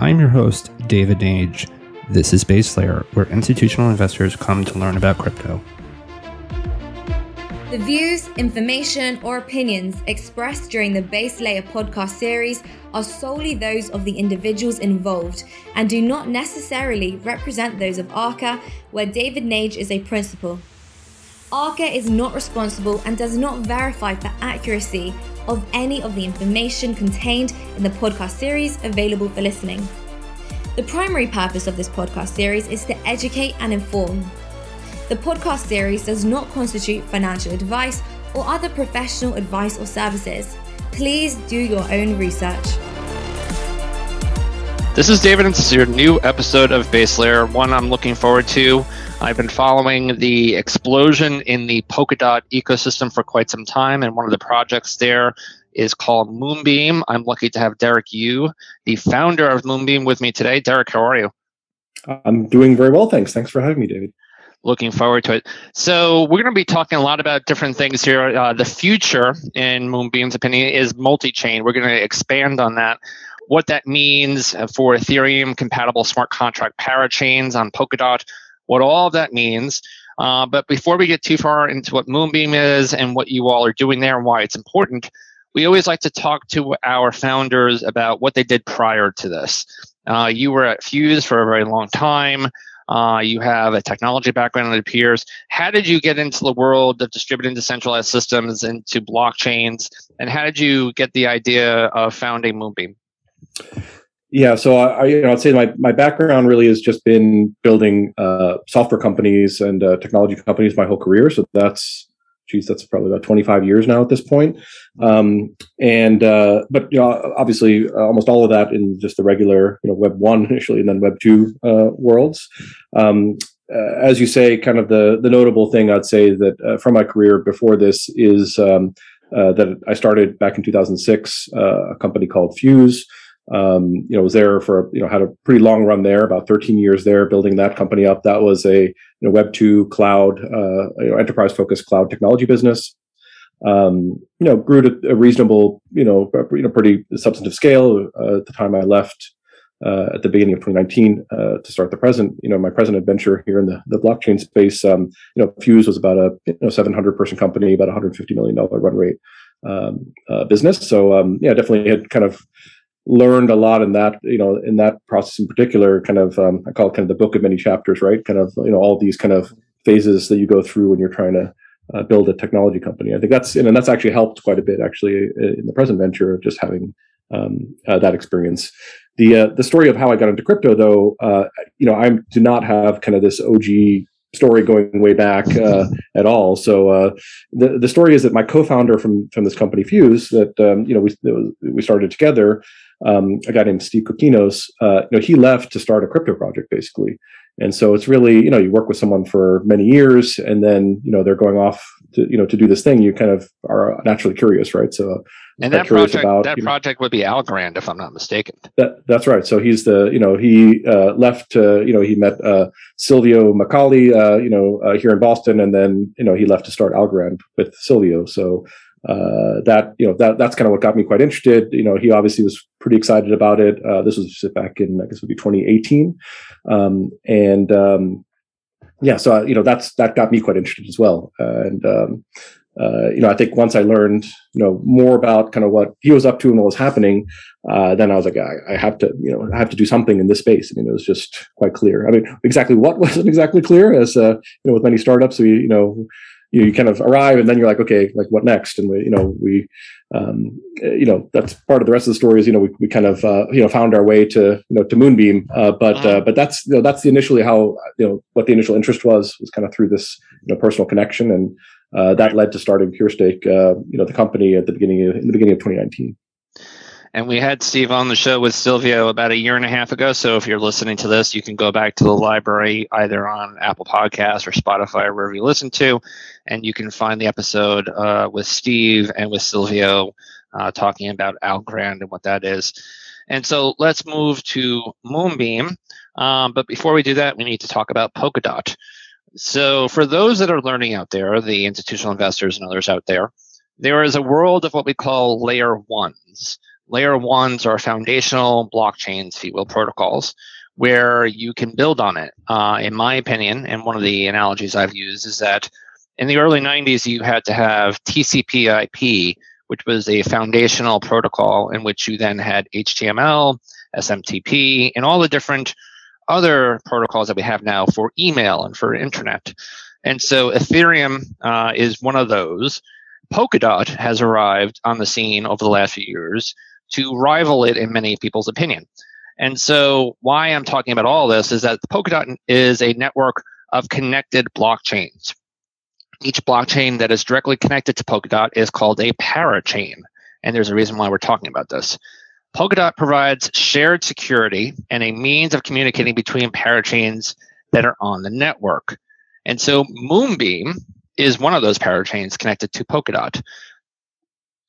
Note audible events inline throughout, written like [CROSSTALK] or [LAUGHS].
I'm your host, David Nage. This is Base Layer, where institutional investors come to learn about crypto. The views, information, or opinions expressed during the Base Layer podcast series are solely those of the individuals involved and do not necessarily represent those of ARCA, where David Nage is a principal. ARCA is not responsible and does not verify the accuracy of any of the information contained in the podcast series available for listening. The primary purpose of this podcast series is to educate and inform. The podcast series does not constitute financial advice or other professional advice or services. Please do your own research. This is David, and this is your new episode of Base Layer, one I'm looking forward to. I've been following the explosion in the Polkadot ecosystem for quite some time, and one of the projects there is called Moonbeam. I'm lucky to have Derek Yoo, the founder of Moonbeam, with me today. Derek, how are you? I'm doing very well, thanks. Thanks for having me, David looking forward to it. So we're going to be talking a lot about different things here. Uh, the future, in Moonbeam's opinion, is multi-chain. We're going to expand on that. What that means for Ethereum compatible smart contract parachains on Polkadot, what all of that means. Uh, but before we get too far into what Moonbeam is and what you all are doing there and why it's important, we always like to talk to our founders about what they did prior to this. Uh, you were at Fuze for a very long time. Uh, you have a technology background, it appears. How did you get into the world of distributed decentralized systems, into blockchains, and how did you get the idea of founding Moonbeam? Yeah, so I, you know, I'd say my, my background really has just been building uh, software companies and uh, technology companies my whole career. So that's geez, that's probably about 25 years now at this point. Um, and uh, but you know, obviously, uh, almost all of that in just the regular, you know, Web one initially, and then Web two uh, worlds. Um, uh, as you say, kind of the the notable thing I'd say that from my career before this is um, that I started back in 2006 a company called Fuze. Um, you know, was there for you know had a pretty long run there, about 13 years there, building that company up. That was a you know, Web two cloud, uh, you know, enterprise focused cloud technology business. Um, you know, grew to a reasonable, you know, you know, pretty substantive scale uh, at the time I left uh, at the beginning of 2019 uh, to start the present. You know, my present adventure here in the, the blockchain space. Um, you know, Fuze was about a you know 700 person company, about 150 million dollar run rate um, uh, business. So um, yeah, definitely had kind of learned a lot in that you know in that process in particular kind of um, i call it kind of the book of many chapters right? Kind of you know all these kind of phases that you go through when you're trying to uh, build a technology company. I think that's and that's actually helped quite a bit actually in the present venture of just having um, uh, that experience. The uh, the story of how i got into crypto though uh, you know i do not have kind of this og story going way back uh, [LAUGHS] at all. So uh, the the story is that my co-founder from from this company Fuze that um, you know we we started together um, a guy named Steve Kokinos, uh, you know, he left to start a crypto project basically. And so it's really, you know, you work with someone for many years and then, you know, they're going off to, you know, to do this thing. You kind of are naturally curious, right? So, and that project, about, that project know, would be Algorand, if I'm not mistaken. That, that's right. So he's the, you know, he uh, left, uh, you know, he met uh, Silvio Micali, uh, you know, uh, here in Boston, and then, you know, he left to start Algorand with Silvio. So, uh, that you know that that's kind of what got me quite interested. You know, he obviously was pretty excited about it. Uh, this was back in I guess it would be 2018, um, and um, yeah, so you know that's that got me quite interested as well. and um, uh, you know, I think once I learned you know more about kind of what he was up to and what was happening, uh, then I was like, I, I, have to you know I have to do something in this space. I mean, it was just quite clear. I mean, exactly what [LAUGHS] wasn't exactly clear, as uh, you know, with many startups, we you know you, you kind of arrive and then you're like, okay, like what next? And we, you know, we, um, you know, that's part of the rest of the story is, you know, we, we kind of, uh, you know, found our way to, you know, to Moonbeam. Uh, but, uh, but that's, you know, that's the initially how, you know, what the initial interest was, was kind of through this, you know, personal connection. And, uh, that led to starting PureStake, uh, you know, the company at the beginning of, in the beginning of 2019. And we had Steve on the show with Silvio about a year and a half ago. So if you're listening to this, you can go back to the library either on Apple Podcasts or Spotify or wherever you listen to, and you can find the episode uh, with Steve and with Silvio uh, talking about Algorand and what that is. And so let's move to Moonbeam. Um, but before we do that, we need to talk about Polkadot. So for those that are learning out there, the institutional investors and others out there, there is a world of what we call layer ones Layer ones are foundational blockchains, if you will, protocols where you can build on it. Uh, in my opinion, and one of the analogies I've used is that in the early 90s, you had to have TCP IP, which was a foundational protocol in which you then had HTML, SMTP, and all the different other protocols that we have now for email and for internet. And so Ethereum uh, is one of those. Polkadot has arrived on the scene over the last few years to rival it in many people's opinion. And so, why I'm talking about all this is that the Polkadot is a network of connected blockchains. Each blockchain that is directly connected to Polkadot is called a parachain. And there's a reason why we're talking about this. Polkadot provides shared security and a means of communicating between parachains that are on the network. And so Moonbeam is one of those parachains connected to Polkadot.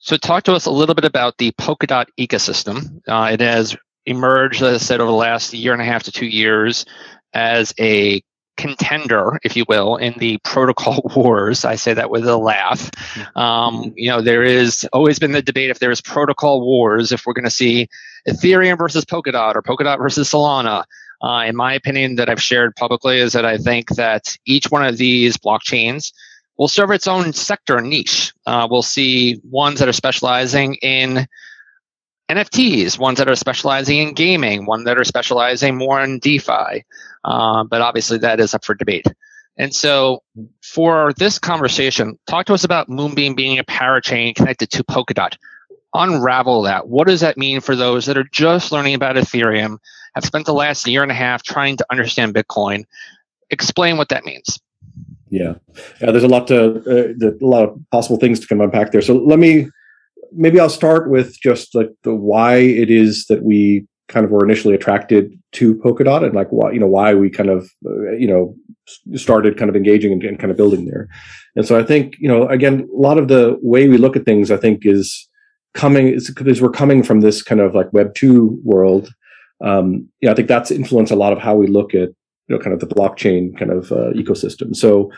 So, talk to us a little bit about the Polkadot ecosystem. Uh, it has emerged, as I said, over the last year and a half to two years as a contender, if you will, in the [LAUGHS] protocol [LAUGHS] wars. I say that with a laugh. Um, you know, there is always been the debate if there is protocol wars, if we're going to see Ethereum versus Polkadot or Polkadot versus Solana. Uh, in my opinion, that I've shared publicly, is that I think that each one of these blockchains will serve its own sector niche. Uh, we'll see ones that are specializing in NFTs, ones that are specializing in gaming, one that are specializing more in DeFi. Uh, but obviously, that is up for debate. And so, for this conversation, talk to us about Moonbeam being a parachain connected to Polkadot. Unravel that. What does that mean for those that are just learning about Ethereum, have spent the last year and a half trying to understand Bitcoin? Explain what that means. Yeah, yeah. There's a lot to uh, a lot of possible things to come unpack there. So let me maybe I'll start with just like the why it is that we kind of were initially attracted to Polkadot and like why you know why we kind of uh, you know started kind of engaging and, and, kind of building there. And so I think you know again a lot of the way we look at things I think is coming is because we're coming from this kind of like Web two world. Um, yeah, I think that's influenced a lot of how we look at you know kind of the blockchain kind of uh, ecosystem. So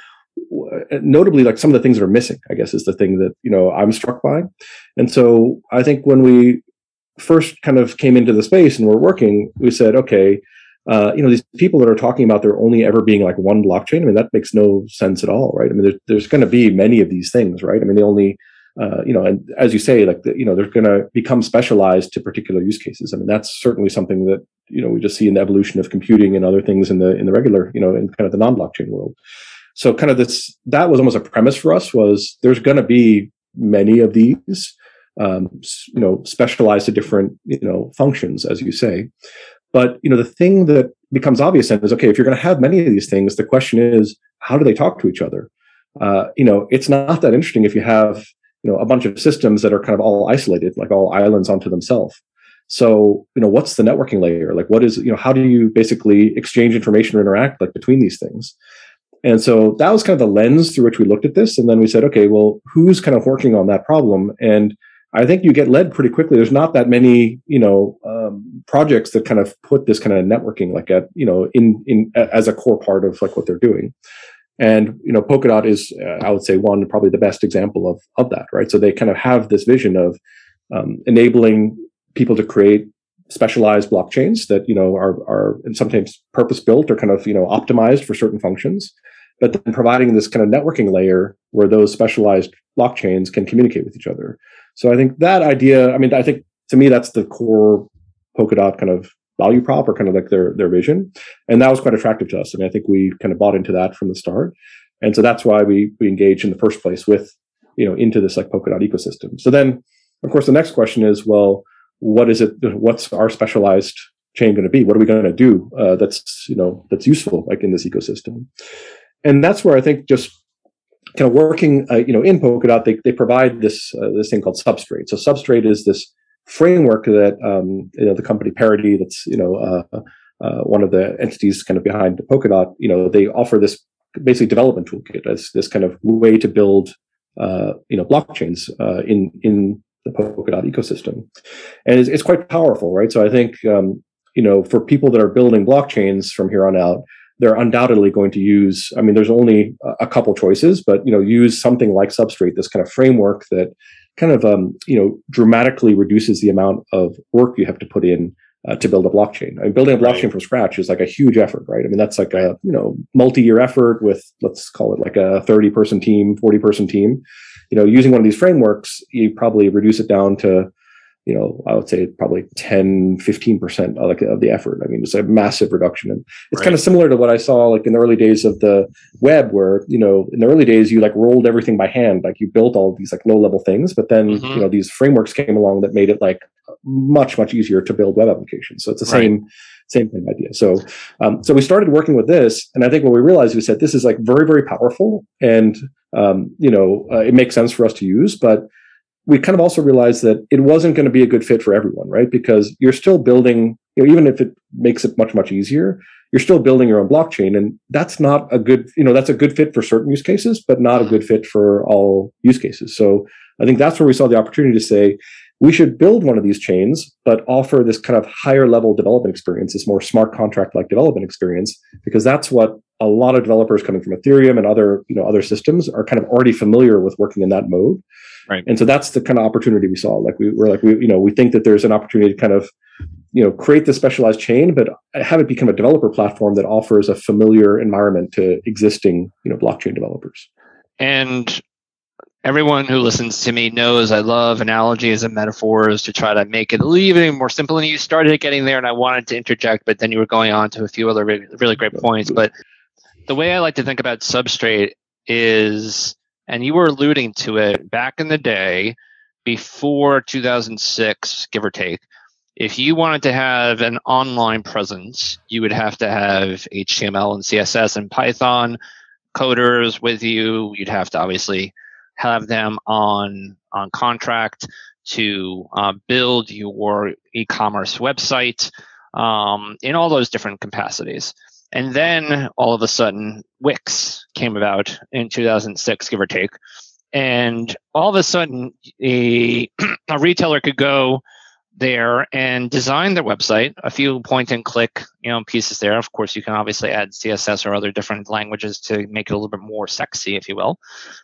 notably like some of the things that are missing i guess is the thing that you know i'm struck by. And so i think when we first kind of came into the space and we're working we said okay uh, you know these people that are talking about there only ever being like one blockchain i mean that makes no sense at all right? I mean there, there's going to be many of these things right? I mean the only uh, you know, and as you say, like the, you know, they're going to become specialized to particular use cases. I mean, that's certainly something that you know we just see in the evolution of computing and other things in the in the regular, you know, in kind of the non-blockchain world. So kind of this that was almost a premise for us was there's going to be many of these um, you know specialized to different you know functions as you say. But you know the thing that becomes obvious then is okay if you're going to have many of these things the question is how do they talk to each other? Uh, you know it's not that interesting if you have you know a bunch of systems that are kind of all isolated like all islands onto themselves so you know what's the networking layer like what is you know how do you basically exchange information or interact like between these things and so that was kind of the lens through which we looked at this. And then we said, okay, well, who's kind of working on that problem? And I think you get led pretty quickly. There's not that many, you know, um, projects that kind of put this kind of networking like at, you know, in in as a core part of like what they're doing. And you know, Polkadot is, uh, I would say, one probably the best example of of that, right? So they kind of have this vision of um, enabling people to create specialized blockchains that you know are are sometimes purpose built or kind of you know optimized for certain functions but then providing this kind of networking layer where those specialized blockchains can communicate with each other. So I think that idea, I mean, I think to me, that's the core Polkadot kind of value prop or kind of like their, their vision. And that was quite attractive to us. Mean, I think we kind of bought into that from the start. And so that's why we, we engaged in the first place with, you know, into this like Polkadot ecosystem. So then, of course, the next question is, well, what is it? What's our specialized chain going to be? What are we going to do uh, that's, you know, that's useful like in this ecosystem? and that's where I think just kind of working, uh, you know, in Polkadot, they, they provide this uh, this thing called Substrate. So Substrate is this framework that um, you know the company Parity, that's you know uh, uh, one of the entities kind of behind the Polkadot. You know, they offer this basically development toolkit as this kind of way to build uh, you know blockchains uh, in in the Polkadot ecosystem, and it's, it's quite powerful, right? So I think um, you know for people that are building blockchains from here on out they're undoubtedly going to use i mean there's only a couple choices but you know use something like substrate this kind of framework that kind of um, you know dramatically reduces the amount of work you have to put in uh, to build a blockchain. I mean, building a blockchain right. from scratch is like a huge effort, right? I mean, that's like a you know multi-year effort with let's call it like a thirty-person team, forty-person team. You know, using one of these frameworks, you probably reduce it down to you know, I would say probably 10, 15% of, like, of the effort. I mean, it's a massive reduction. And it's right. kind of similar to what I saw like in the early days of the web where, you know, in the early days, you like rolled everything by hand, like you built all these like low level things, but then, mm-hmm. you know, these frameworks came along that made it like much, much easier to build web applications. So it's the right. same, same thing idea. So, um, so we started working with this. And I think what we realized, we said, this is like very, very powerful and, um, you know, uh, it makes sense for us to use, but we kind of also realized that it wasn't going to be a good fit for everyone, right? Because you're still building, you know, even if it makes it much, much easier, you're still building your own blockchain. And that's not a good, you know, that's a good fit for certain use cases, but not a good fit for all use cases. So I think that's where we saw the opportunity to say, we should build one of these chains, but offer this kind of higher level development experience, this more smart contract like development experience, because that's what a lot of developers coming from Ethereum and other, you know, other systems are kind of already familiar with working in that mode. Right. And so that's the kind of opportunity we saw. Like we were like, we, you know, we think that there's an opportunity to kind of, you know, create the specialized chain, but have it become a developer platform that offers a familiar environment to existing, you know, blockchain developers. And everyone who listens to me knows I love analogies and metaphors to try to make it a little bit more simple. And you started getting there, and I wanted to interject, but then you were going on to a few other really, really great points. But the way I like to think about Substrate is and you were alluding to it back in the day before 2006 give or take if you wanted to have an online presence you would have to have html and css and python coders with you. You'd have to obviously have them on on contract to uh, build your e-commerce website um, in all those different capacities and then all of a sudden, Wix came about in 2006, give or take. And all of a sudden, a, [CLEARS THROAT] a retailer could go there and design their website, a few point and click, you know, pieces there. Of course, you can obviously add CSS or other different languages to make it a little bit more sexy, if you will.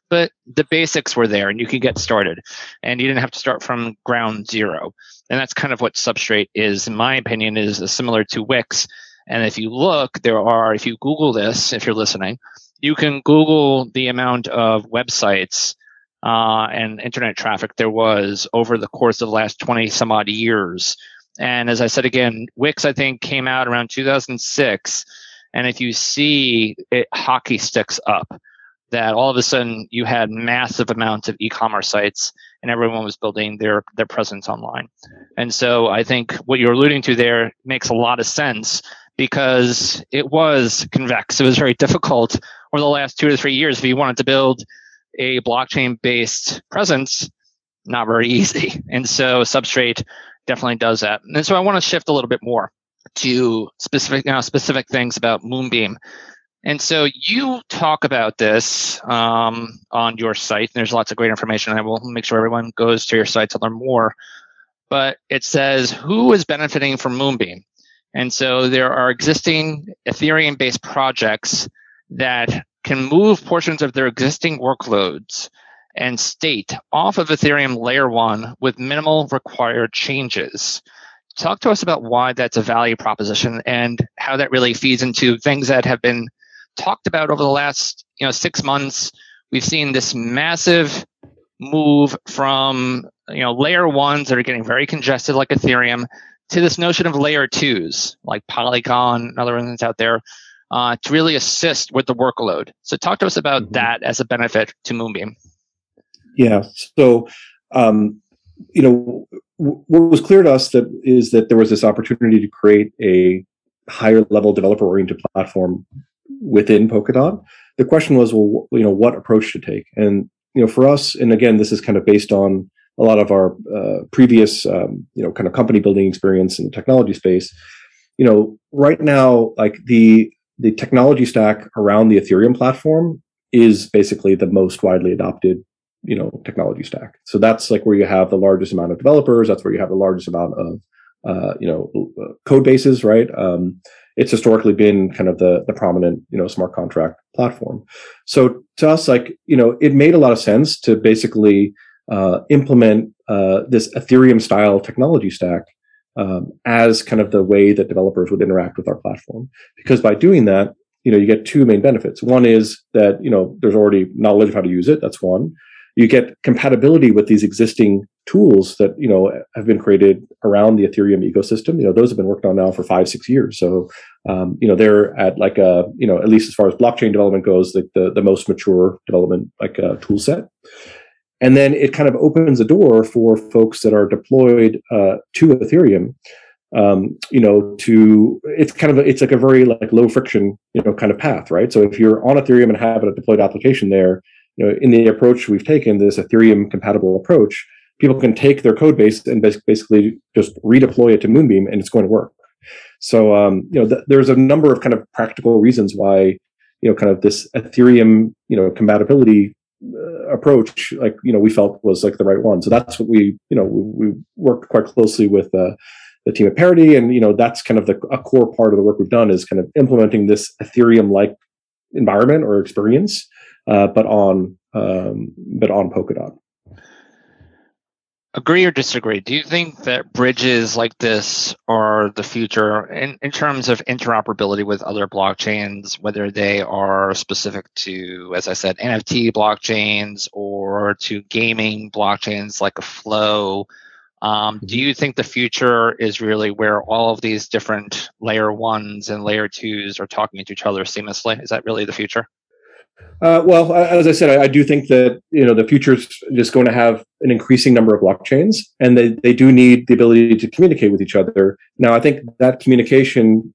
But the basics were there and you could get started. And you didn't have to start from ground zero. And that's kind of what Substrate is, in my opinion, is similar to Wix and if you look, there are, if you Google this, if you're listening, you can Google the amount of websites uh, and internet traffic there was over the course of the last 20 some odd years. And as I said again, Wix, I think, came out around 2006. And if you see it hockey sticks up, that all of a sudden you had massive amounts of e-commerce sites and everyone was building their their presence online. And so I think what you're alluding to there makes a lot of sense because it was convex. It was very difficult over the last two to three years. If you wanted to build a blockchain based presence, not very [LAUGHS] easy. And so Substrate definitely does that. And so I want to shift a little bit more to specific you know, specific things about Moonbeam. And so you talk about this um, on your site, and there's lots of great information. I will make sure everyone goes to your site to learn more. But it says who is benefiting from Moonbeam? And so there are existing Ethereum based projects that can move portions of their existing workloads and state off of Ethereum layer one with minimal required changes. Talk to us about why that's a value proposition and how that really feeds into things that have been talked about over the last you know six months. We've seen this massive move from you know layer ones that are getting very congested like Ethereum to this notion of layer twos, like Polygon and other ones out there, uh, to really assist with the workload. So, talk to us about mm-hmm. that as a benefit to Moonbeam. Yeah. So, um, you know, w- what was clear to us that is that there was this opportunity to create a higher level developer oriented platform within Polkadot. The question was, well, you know, what approach to take? And you know, for us, and again, this is kind of based on a lot of our uh, previous um, you know kind of company building experience in the technology space. You know right now like the the technology stack around the ethereum platform is basically the most widely adopted you know technology stack. So that's like where you have the largest amount of developers that's where you have the largest amount of uh, you know uh, code bases right? Um, it's historically been kind of the the prominent you know smart contract platform. So to us like you know it made a lot of sense to basically uh, implement uh, this Ethereum style technology stack um, as kind of the way that developers would interact with our platform. Because by doing that, you know, you get two main benefits. One is that you know there's already knowledge of how to use it. That's one. You get compatibility with these existing tools that you know have been created around the Ethereum ecosystem. You know, those have been worked on now for five, six years. So, um, you know, they're at like a you know at least as far as blockchain development goes, like the the most mature development like uh, tool set and then it kind of opens a door for folks that are deployed uh, to Ethereum. Um, you know, to it's kind of a, it's like a very like low friction you know kind of path, right? So if you're on Ethereum and have a deployed application there, you know, in the approach we've taken, this Ethereum compatible approach, people can take their code base and basically just redeploy it to Moonbeam, and it's going to work. So um, you know, th- there's a number of kind of practical reasons why you know kind of this Ethereum you know compatibility approach like you know we felt was like the right one. So that's what we you know we, we worked quite closely with uh, the team at parity. And you know that's kind of the a core part of the work we've done is kind of implementing this ethereum like environment or experience uh, but on um, but on polkadot agree or disagree? Do you think that bridges like this are the future in, in terms of interoperability with other blockchains, whether they are specific to, as I said, NFT blockchains or to gaming blockchains like a Flow? Um, do you think the future is really where all of these different layer ones and layer twos are talking to each other seamlessly? Is that really the future? Uh, well, as I said, I, I, do think that you know the future is just going to have an increasing number of blockchains, and they, they do need the ability to communicate with each other. Now, I think that communication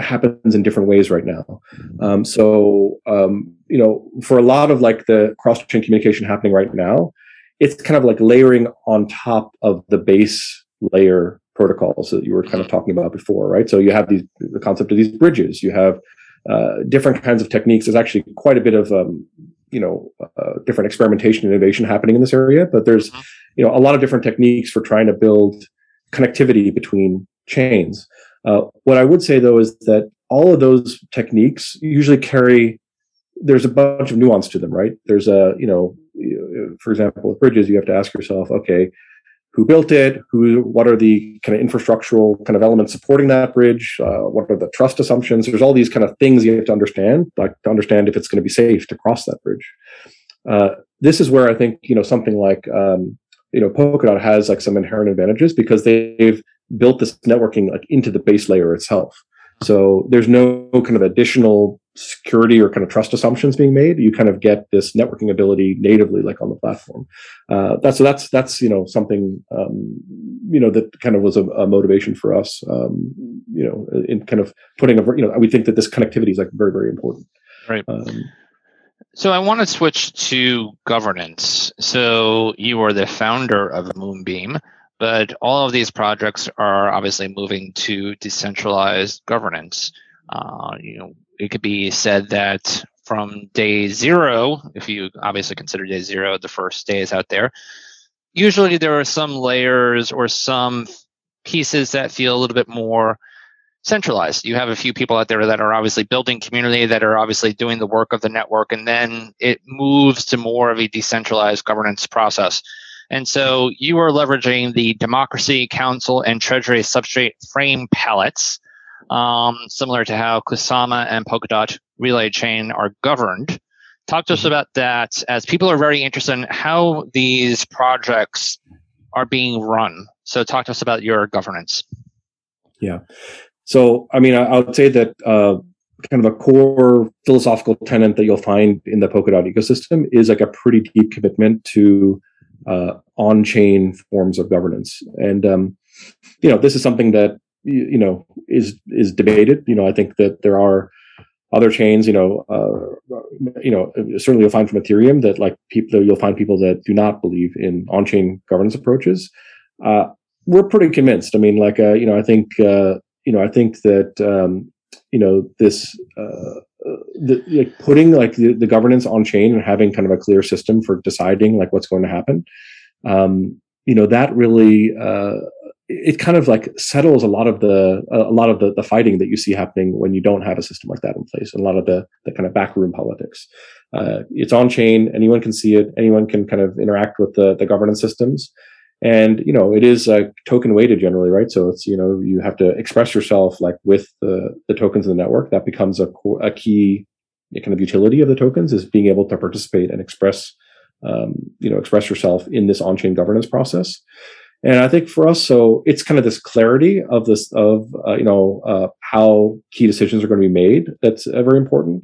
happens in different ways right now. Um, so, um, you know, for a lot of like the cross-chain communication happening right now, it's kind of like layering on top of the base layer protocols that you were kind of talking about before, right? So you have these the concept of these bridges. You have uh, different kinds of techniques. There's actually quite a bit of um, you know uh, different experimentation and innovation happening in this area, but there's mm-hmm. you know a lot of different techniques for trying to build connectivity between chains. Uh, what I would say though is that all of those techniques usually carry there's a bunch of nuance to them, right? There's a you know, for example, with bridges, you have to ask yourself, okay, who built it, who, what are the kind of infrastructural kind of elements supporting that bridge, uh, what are the trust assumptions. There's all these kind of things you have to understand, like to understand if it's going to be safe to cross that bridge. Uh, this is where I think you know something like um, you know Polkadot has like some inherent advantages because they've built this networking like into the base layer itself. So there's no kind of additional security or kind of trust assumptions being made. You kind of get this networking ability natively, like on the platform. Uh, that's so that's that's you know something um, you know that kind of was a, a motivation for us. Um, you know, in kind of putting a you know we think that this connectivity is like very very important. Right. Um, so I want to switch to governance. So you are the founder of Moonbeam. But all of these projects are obviously moving to decentralized governance. Uh, you know, it could be said that from day zero, if you obviously consider day zero the first days out there, usually there are some layers or some pieces that feel a little bit more centralized. You have a few people out there that are obviously building community, that are obviously doing the work of the network, and then it moves to more of a decentralized governance process. And so you are leveraging the Democracy Council and Treasury Substrate Frame pallets, um, similar to how Kusama and Polkadot Relay Chain are governed. Talk to us mm-hmm. about that as people are very interested in how these projects are being run. So, talk to us about your governance. Yeah. So, I mean, I, I would say that uh, kind of a core philosophical tenet that you'll find in the Polkadot ecosystem is like a pretty deep commitment to uh, on-chain forms of governance. And um, you know, this is something that you know is is debated. You know, I think that there are other chains. You know, uh, you know, certainly you'll find from Ethereum that like people you'll find people that do not believe in on-chain governance approaches. Uh, we're pretty convinced. I mean, like uh, you know, I think uh, you know, I think that um, you know this uh, the, like putting like the, the, governance on chain and having kind of a clear system for deciding like what's going to happen um, you know that really uh, it kind of like settles a lot of the a lot of the, the fighting that you see happening when you don't have a system like that in place and a lot of the the kind of backroom politics. Uh, it's on chain. Anyone can see it. Anyone can kind of interact with the the governance systems. And you know it is a token weighted generally right? So it's you know you have to express yourself like with the the tokens of the network. That becomes a, a key kind of utility of the tokens is being able to participate and express um, you know express yourself in this on-chain governance process and I think for us, so it's kind of this clarity of this of uh, you know uh, how key decisions are going to be made. That's uh, very important.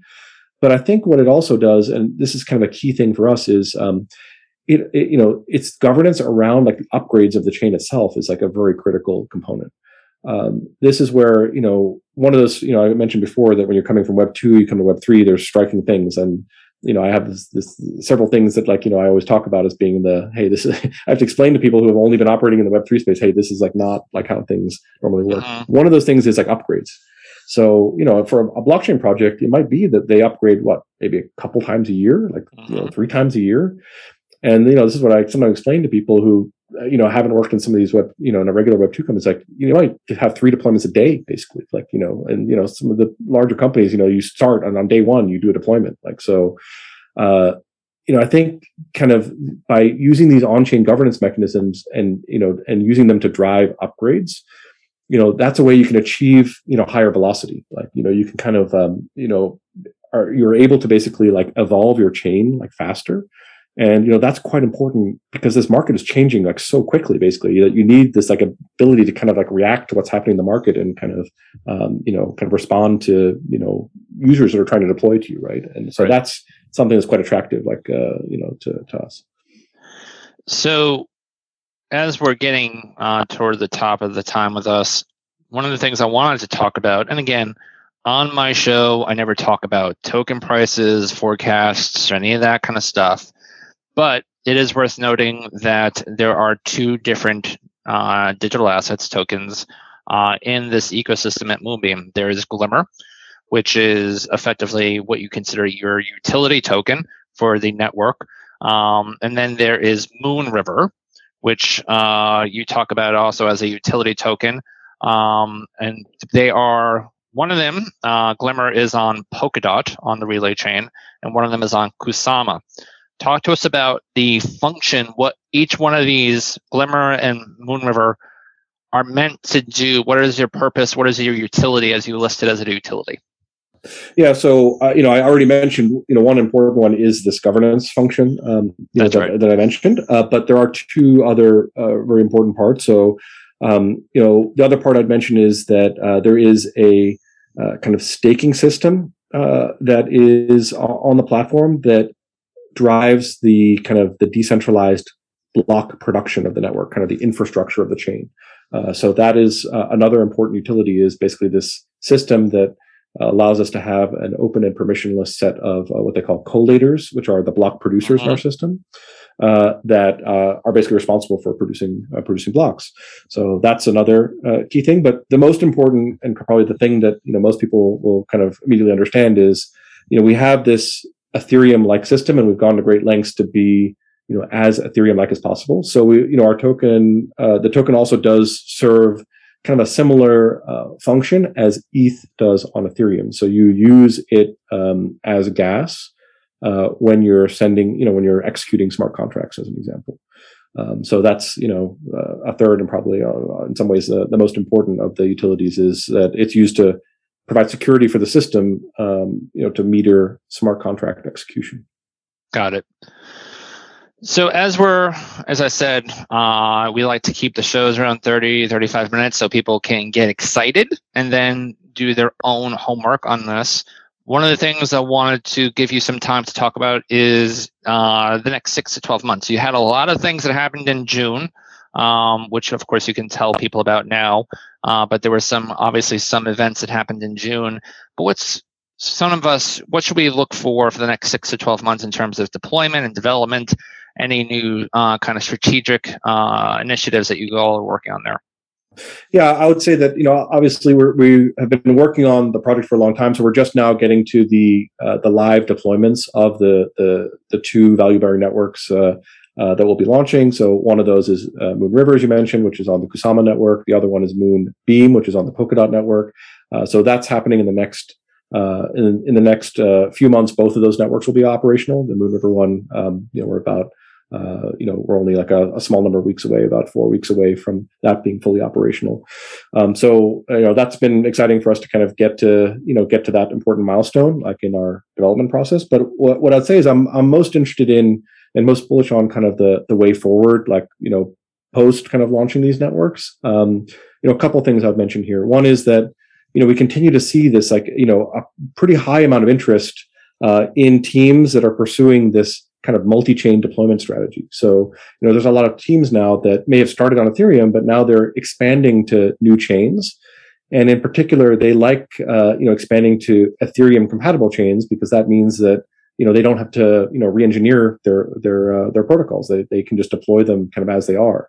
But I think what it also does, and this is kind of a key thing for us, is um, it, it, you know it's governance around like the upgrades of the chain itself is like a very critical component. Um, this is where you know one of those you know I mentioned before that when you're coming from Web two, you come to Web three. There's striking things, and you know, I have this, this, several things that like, you know, I always talk about as being the, Hey, this is, [LAUGHS] I have to explain to people who have only been operating in the web three space. Hey, this is like not like how things normally work. Uh-huh. One of those things is like upgrades. So, you know, for a blockchain project, it might be that they upgrade what, maybe a couple times a year, like, uh-huh. you know, uh-huh. three times a year. And, you know, this is what I sometimes explain to people who you know, haven't worked in some of these web, you know, in a regular web two company, it's like, you might have three deployments a day, basically. Like, you know, and, you know, some of the larger companies, you know, you start and on day one, you do a deployment. Like, so, uh, you know, I think kind of by using these on-chain governance mechanisms and you know and using them to drive upgrades, you know, that's a way you can achieve you know higher velocity. Like you know, you can kind of um, you know, are you're able to basically like evolve your chain like faster and you know that's quite important because this market is changing like so quickly basically that you need this like ability to kind of like react to what's happening in the market and kind of um, you know kind of respond to you know users that are trying to deploy to you right? And so right. that's something that's quite attractive like uh, you know to, to us. So as we're getting uh, toward the top of the time with us one of the things i wanted to talk about and again on my show i never talk about token prices forecasts or any of that kind of stuff but it is worth noting that there are two different uh, digital assets tokens uh, in this ecosystem at Moonbeam. There is Glimmer, which is effectively what you consider your utility token for the network. Um, and then there is Moonriver, which uh, you talk about also as a utility token. Um, and they are one of them, uh, Glimmer, is on Polkadot on the relay chain, and one of them is on Kusama talk to us about the function, what each one of these Glimmer and Moonriver are meant to do. What is your purpose? What is your utility as you listed as a utility? Yeah, so uh, you know, I already mentioned you know one important one is this governance function um, know, that, right. that, I mentioned, uh, but there are two other uh, very important parts. So um, you know, the other part I'd mention is that uh, there is a uh, kind of staking system uh, that is on the platform that drives the kind of the decentralized block production of the network, kind of the infrastructure of the chain. Uh, so that is uh, another important utility is basically this system that uh, allows us to have an open and permissionless set of uh, what they call collators, which are the block producers in our uh-huh. system. Uh, that uh, are basically responsible for producing producing blocks. So that's another key thing. But the most important and probably the thing that you know most people will kind of immediately understand is you know we have this Ethereum like system, and we've gone to great lengths to be you know as Ethereum like as possible. So we you know our token uh, the token also does serve kind of a similar uh, function as ETH does on Ethereum. So you use it um, as gas uh, when you're sending you know when you're executing smart contracts as an example. Um, so that's you know uh, a third and probably uh, in some ways the, the most important of the utilities is that it's used to provide security for the system, um, you know, to meter smart contract execution. Got it. So as we're, as I said, uh, we like to keep the shows around 30, 35 minutes so people can get excited and then do their own homework on this. One of the things I wanted to give you some time to talk about is uh, the next six to 12 months. You had a lot of things that happened in June um, which of course you can tell people about now. Uh, but there were some obviously some events that happened in June. But what's some of us? What should we look for for the next six to twelve months in terms of deployment and development? Any new uh, kind of strategic uh, initiatives that you all are working on there? Yeah, I would say that you know obviously we have been working on the project for a long time, so we're just now getting to the uh, the live deployments of the the the two value bearing networks. Uh, uh, that we'll be launching. So one of those is uh, Moonriver, as you mentioned, which is on the Kusama network. The other one is Moon Beam, which is on the Polkadot network. Uh, so that's happening in the next uh, in, in the next uh, few months. Both of those networks will be operational. The Moonriver one, um, you know, we're about uh, you know, we're only like a, a, small number of weeks away, about four weeks away from that being fully operational. Um, so, you know, that's been exciting for us to kind of get to, you know, get to that important milestone, like in our development process. But what, what I'd say is I'm, I'm most interested in and most bullish on kind of the, the way forward, like, you know, post kind of launching these networks. Um, you know, a couple things I've mentioned here. One is that, you know, we continue to see this, like, you know, a pretty high amount of interest uh, in teams that are pursuing this kind of multi-chain deployment strategy. So, you know, there's a lot of teams now that may have started on Ethereum, but now they're expanding to new chains. And in particular, they like, uh, you know, expanding to Ethereum compatible chains because that means that, you know, they don't have to, you know, re-engineer their, their, uh, their protocols. They, they can just deploy them kind of as they are.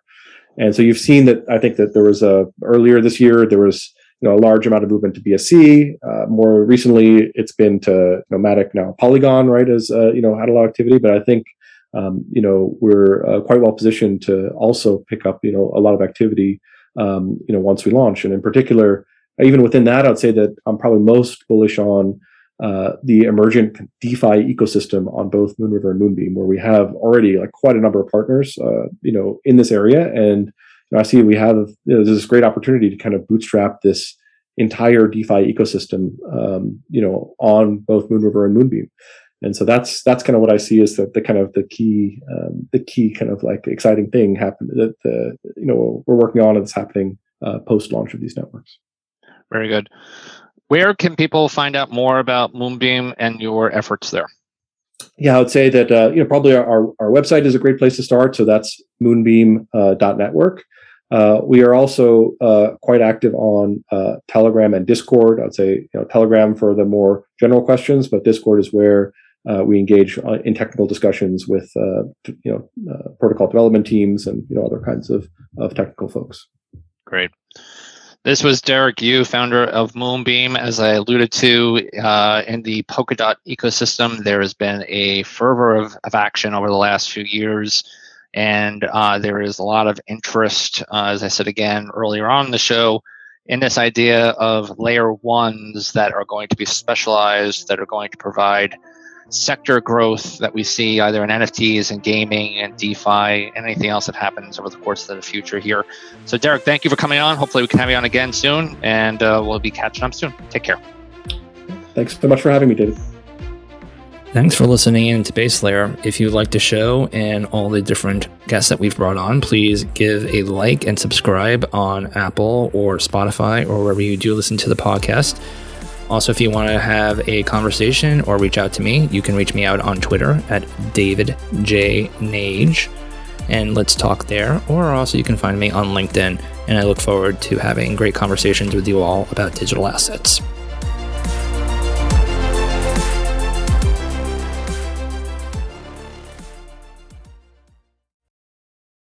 And so you've seen that, I think that there was a, earlier this year, there was, you know, a large amount of movement to BSC. Uh, more recently, it's been to Nomadic now Polygon, right? As uh, you know, had a lot of activity. But I think um, you know we're uh, quite well positioned to also pick up you know a lot of activity. Um, you know, once we launch, and in particular, even within that, I'd say that I'm probably most bullish on uh, the emergent DeFi ecosystem on both Moonriver and Moonbeam, where we have already like quite a number of partners, uh, you know, in this area, and I see we have you know, this great opportunity to kind of bootstrap this entire DeFi ecosystem, um, you know, on both Moonriver and Moonbeam. And so that's that's kind of what I see as the, the kind of the key um, the key kind of like exciting thing happen that the you know we're working on and it's happening uh, post launch of these networks. Very good. Where can people find out more about Moonbeam and your efforts there? Yeah, I would say that uh, you know probably our, our, our website is a great place to start. So that's moonbeam.network. Uh, uh, we are also uh, quite active on uh, Telegram and Discord. I'd say you know, Telegram for the more general questions, but Discord is where uh, we engage in technical discussions with uh, you know protocol development teams and you know other kinds of, of technical folks. Great. This was Derek Yoo, founder of Moonbeam. As I alluded to in the Polkadot ecosystem, there has been a fervor of, of action over the last few years and uh, there is a lot of interest, uh, as I said again earlier on in the show, in this idea of layer ones that are going to be specialized, that are going to provide sector growth that we see either in NFTs and gaming and DeFi, and anything else that happens over the course of the future here. So, Derek, thank you for coming on. Hopefully, we can have you on again soon, and uh, we'll be catching up soon. Take care. Thanks so much for having me, David. Thanks for listening in to Base Layer. If you like the show and all the different guests that we've brought on, please give a like and subscribe on Apple or Spotify or wherever you do listen to the podcast. Also, if you want to have a conversation or reach out to me, you can reach me out on Twitter at David J. Nage and let's talk there. Or also, you can find me on LinkedIn, and I look forward to having great conversations with you all about digital assets.